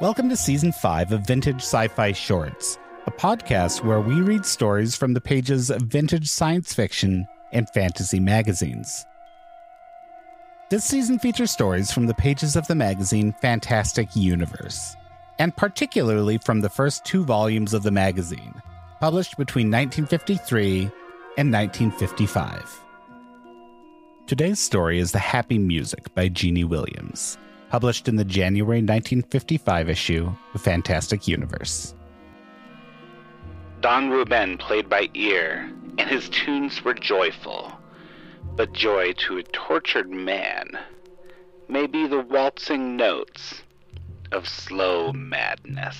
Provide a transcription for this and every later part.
Welcome to season five of Vintage Sci Fi Shorts, a podcast where we read stories from the pages of vintage science fiction and fantasy magazines. This season features stories from the pages of the magazine Fantastic Universe, and particularly from the first two volumes of the magazine, published between 1953 and 1955. Today's story is The Happy Music by Jeanne Williams published in the January 1955 issue of Fantastic Universe. Don Ruben played by ear, and his tunes were joyful. But joy to a tortured man may be the waltzing notes of slow madness.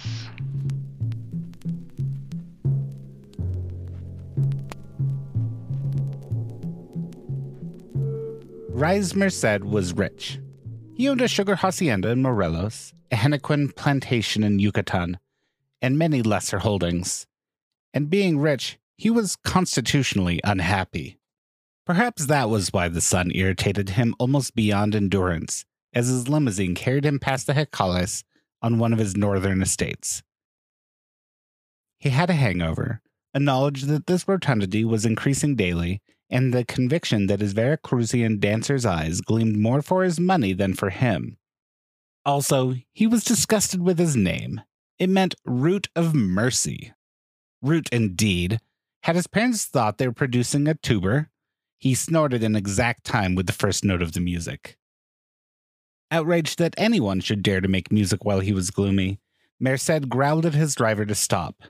Raiz Merced was rich he owned a sugar hacienda in Morelos, a henequen plantation in Yucatan, and many lesser holdings. And being rich, he was constitutionally unhappy. Perhaps that was why the sun irritated him almost beyond endurance, as his limousine carried him past the Jacales on one of his northern estates. He had a hangover, a knowledge that this rotundity was increasing daily, and the conviction that his Veracruzian dancer's eyes gleamed more for his money than for him. Also, he was disgusted with his name. It meant root of mercy. Root indeed. Had his parents thought they were producing a tuber? He snorted in exact time with the first note of the music. Outraged that anyone should dare to make music while he was gloomy, Merced growled at his driver to stop.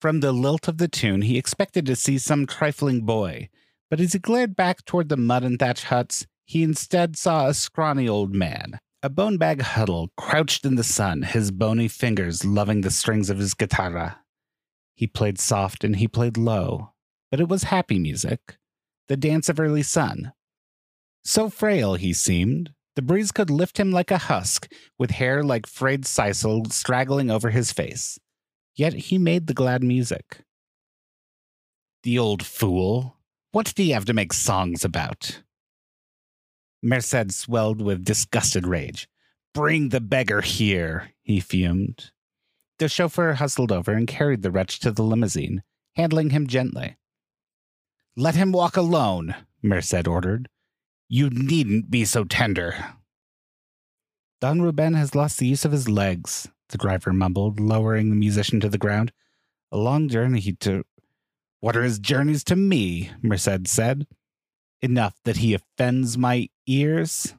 From the lilt of the tune, he expected to see some trifling boy, but as he glared back toward the mud and thatch huts, he instead saw a scrawny old man, a bone bag huddle, crouched in the sun, his bony fingers loving the strings of his guitarra. He played soft and he played low, but it was happy music, the dance of early sun. So frail he seemed, the breeze could lift him like a husk, with hair like frayed sisal straggling over his face. Yet he made the glad music. The old fool, what do you have to make songs about? Merced swelled with disgusted rage. Bring the beggar here, he fumed. The chauffeur hustled over and carried the wretch to the limousine, handling him gently. Let him walk alone, Merced ordered. You needn't be so tender. Don Ruben has lost the use of his legs, the driver mumbled, lowering the musician to the ground. A long journey to what are his journeys to me? Merced said. Enough that he offends my ears?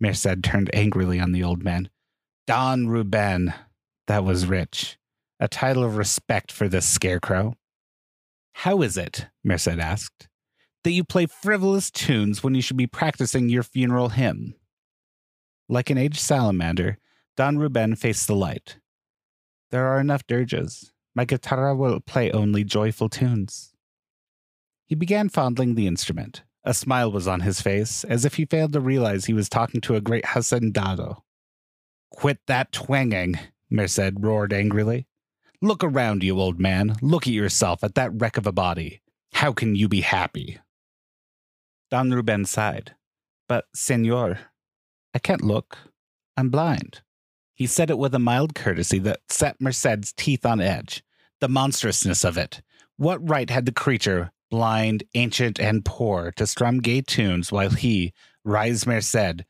Merced turned angrily on the old man. Don Ruben. That was rich. A title of respect for this scarecrow. How is it, Merced asked, that you play frivolous tunes when you should be practicing your funeral hymn? Like an aged salamander, Don Ruben faced the light. There are enough dirges. My guitar will play only joyful tunes. He began fondling the instrument. A smile was on his face, as if he failed to realize he was talking to a great hacendado. Quit that twanging, Merced roared angrily. Look around you, old man. Look at yourself, at that wreck of a body. How can you be happy? Don Ruben sighed. But, senor, I can't look. I'm blind. He said it with a mild courtesy that set Merced's teeth on edge. The monstrousness of it. What right had the creature, blind, ancient, and poor, to strum gay tunes while he, Raiz Merced,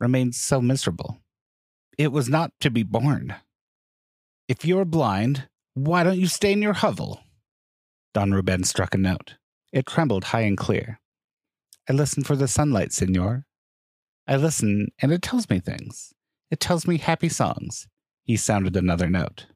remained so miserable? It was not to be borne. If you're blind, why don't you stay in your hovel? Don Ruben struck a note. It trembled high and clear. I listen for the sunlight, senor. I listen, and it tells me things. It tells me happy songs. He sounded another note.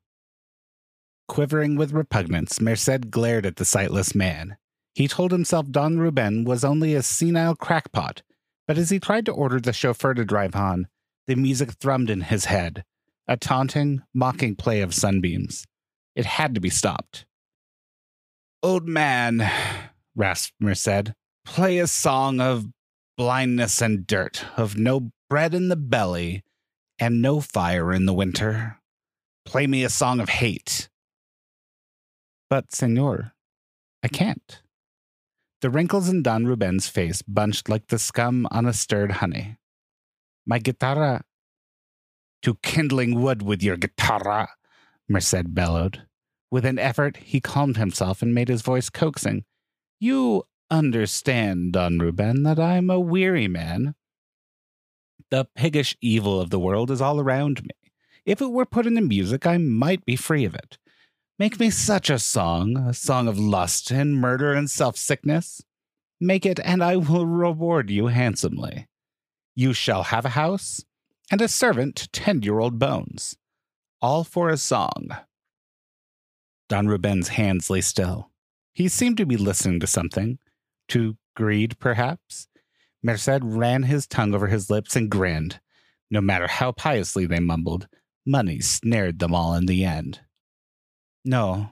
Quivering with repugnance, Merced glared at the sightless man. He told himself Don Ruben was only a senile crackpot, but as he tried to order the chauffeur to drive on, the music thrummed in his head, a taunting, mocking play of sunbeams. It had to be stopped. Old man, rasped Merced, play a song of blindness and dirt, of no bread in the belly, and no fire in the winter. Play me a song of hate. But, senor, I can't. The wrinkles in Don Ruben's face bunched like the scum on a stirred honey. My guitarra. to kindling wood with your guitarra, Merced bellowed. With an effort, he calmed himself and made his voice coaxing. You understand, Don Ruben, that I'm a weary man. The piggish evil of the world is all around me. If it were put into music, I might be free of it. Make me such a song, a song of lust and murder and self sickness. Make it, and I will reward you handsomely. You shall have a house and a servant to tend your old bones, all for a song. Don Ruben's hands lay still. He seemed to be listening to something, to greed, perhaps. Merced ran his tongue over his lips and grinned. No matter how piously they mumbled, money snared them all in the end. No,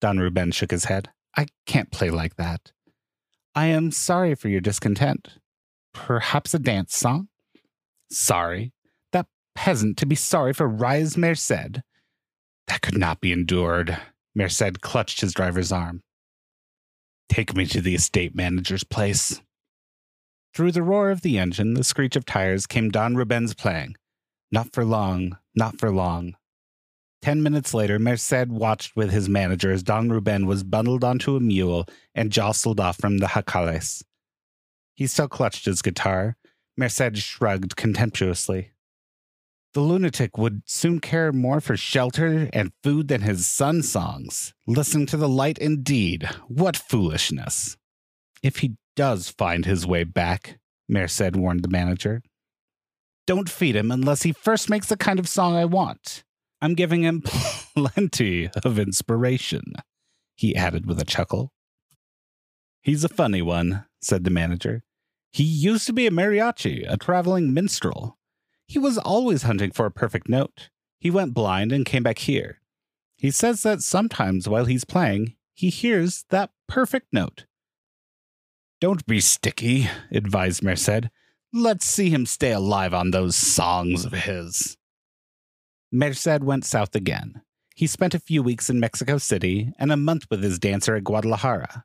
Don Ruben shook his head. I can't play like that. I am sorry for your discontent. Perhaps a dance song? Sorry. That peasant to be sorry for Raiz Merced. That could not be endured. Merced clutched his driver's arm. Take me to the estate manager's place. Through the roar of the engine, the screech of tires, came Don Ruben's playing. Not for long, not for long. Ten minutes later, Merced watched with his manager as Don Ruben was bundled onto a mule and jostled off from the jacales. He still clutched his guitar. Merced shrugged contemptuously. The lunatic would soon care more for shelter and food than his son songs. Listen to the light indeed. What foolishness. If he does find his way back, Merced warned the manager. Don't feed him unless he first makes the kind of song I want. I'm giving him plenty of inspiration, he added with a chuckle. He's a funny one, said the manager. He used to be a mariachi, a traveling minstrel. He was always hunting for a perfect note. He went blind and came back here. He says that sometimes while he's playing, he hears that perfect note. Don't be sticky, advised Merced. Let's see him stay alive on those songs of his. Merced went south again. He spent a few weeks in Mexico City and a month with his dancer at Guadalajara.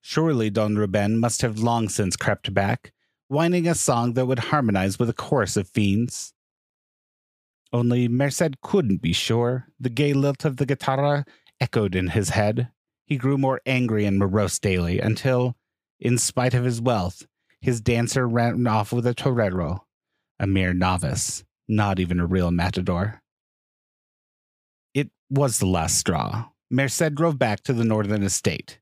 Surely Don Ruben must have long since crept back, whining a song that would harmonize with a chorus of fiends. Only Merced couldn't be sure. The gay lilt of the guitarra echoed in his head. He grew more angry and morose daily until, in spite of his wealth, his dancer ran off with a torero, a mere novice, not even a real matador. It was the last straw. Merced drove back to the northern estate.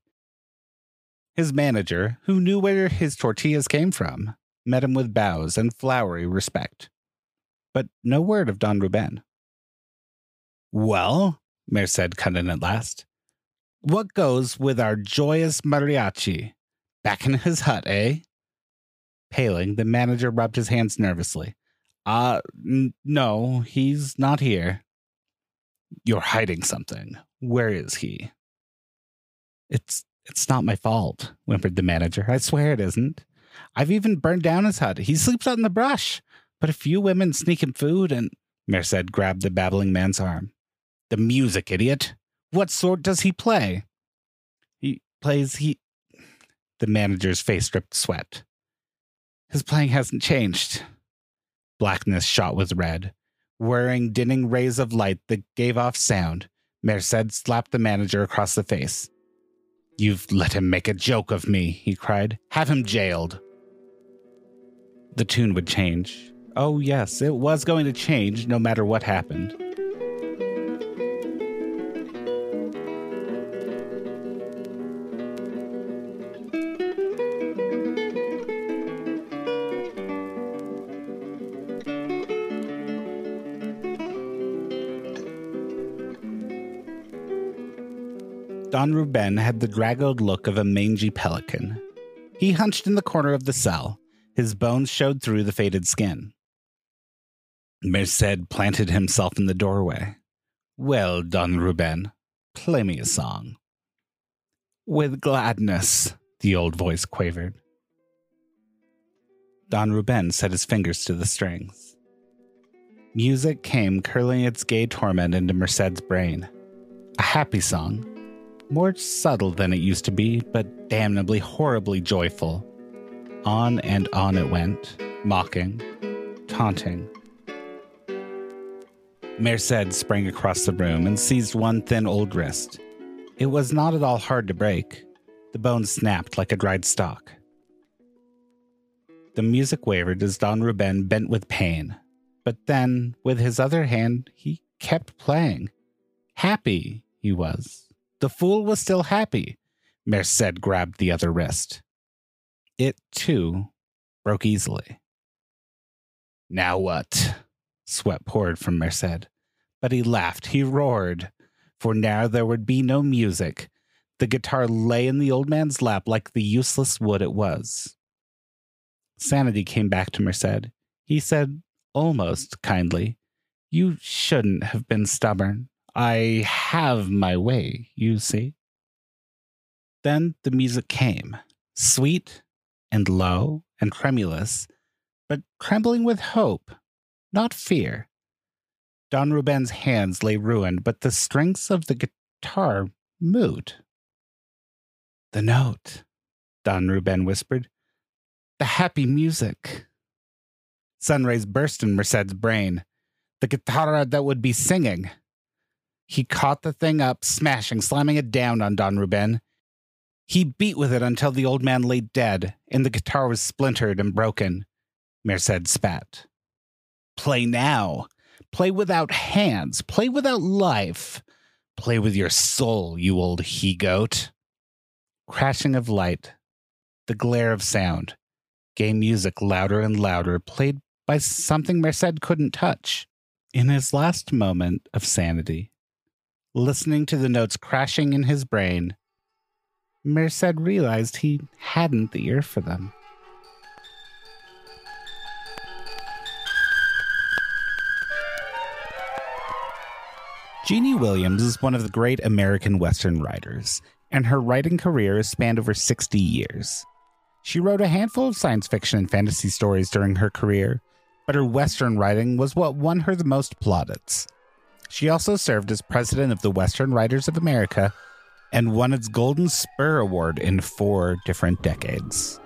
His manager, who knew where his tortillas came from, met him with bows and flowery respect. But no word of Don Ruben. Well, Merced cut in at last, what goes with our joyous mariachi? Back in his hut, eh? Paling, the manager rubbed his hands nervously. Uh, n- no, he's not here. You're hiding something. Where is he? It's it's not my fault, whimpered the manager. I swear it isn't. I've even burned down his hut. He sleeps out in the brush. But a few women sneak him food, and Merced grabbed the babbling man's arm. The music, idiot. What sort does he play? He plays he the manager's face dripped sweat. His playing hasn't changed. Blackness shot with red. Whirring, dinning rays of light that gave off sound, Merced slapped the manager across the face. You've let him make a joke of me, he cried. Have him jailed. The tune would change. Oh, yes, it was going to change no matter what happened. Don Ruben had the draggled look of a mangy pelican. He hunched in the corner of the cell. His bones showed through the faded skin. Merced planted himself in the doorway. Well, Don Ruben, play me a song. With gladness, the old voice quavered. Don Ruben set his fingers to the strings. Music came curling its gay torment into Merced's brain. A happy song, more subtle than it used to be, but damnably horribly joyful. On and on it went, mocking, taunting. Merced sprang across the room and seized one thin old wrist. It was not at all hard to break. The bone snapped like a dried stalk. The music wavered as Don Ruben bent with pain, but then, with his other hand, he kept playing. Happy, he was. The fool was still happy. Merced grabbed the other wrist. It, too, broke easily. Now what? Sweat poured from Merced. But he laughed, he roared, for now there would be no music. The guitar lay in the old man's lap like the useless wood it was. Sanity came back to Merced. He said, almost kindly, You shouldn't have been stubborn. I have my way, you see. Then the music came, sweet and low and tremulous, but trembling with hope, not fear. Don Ruben's hands lay ruined, but the strings of the guitar moved. The note, Don Ruben whispered. The happy music. Sunrays burst in Merced's brain. The guitar that would be singing. He caught the thing up, smashing, slamming it down on Don Ruben. He beat with it until the old man lay dead and the guitar was splintered and broken. Merced spat. Play now. Play without hands. Play without life. Play with your soul, you old he goat. Crashing of light, the glare of sound, gay music louder and louder, played by something Merced couldn't touch. In his last moment of sanity, listening to the notes crashing in his brain, Merced realized he hadn't the ear for them. Jeanne Williams is one of the great American Western writers, and her writing career has spanned over 60 years. She wrote a handful of science fiction and fantasy stories during her career, but her Western writing was what won her the most plaudits. She also served as president of the Western Writers of America and won its Golden Spur Award in four different decades.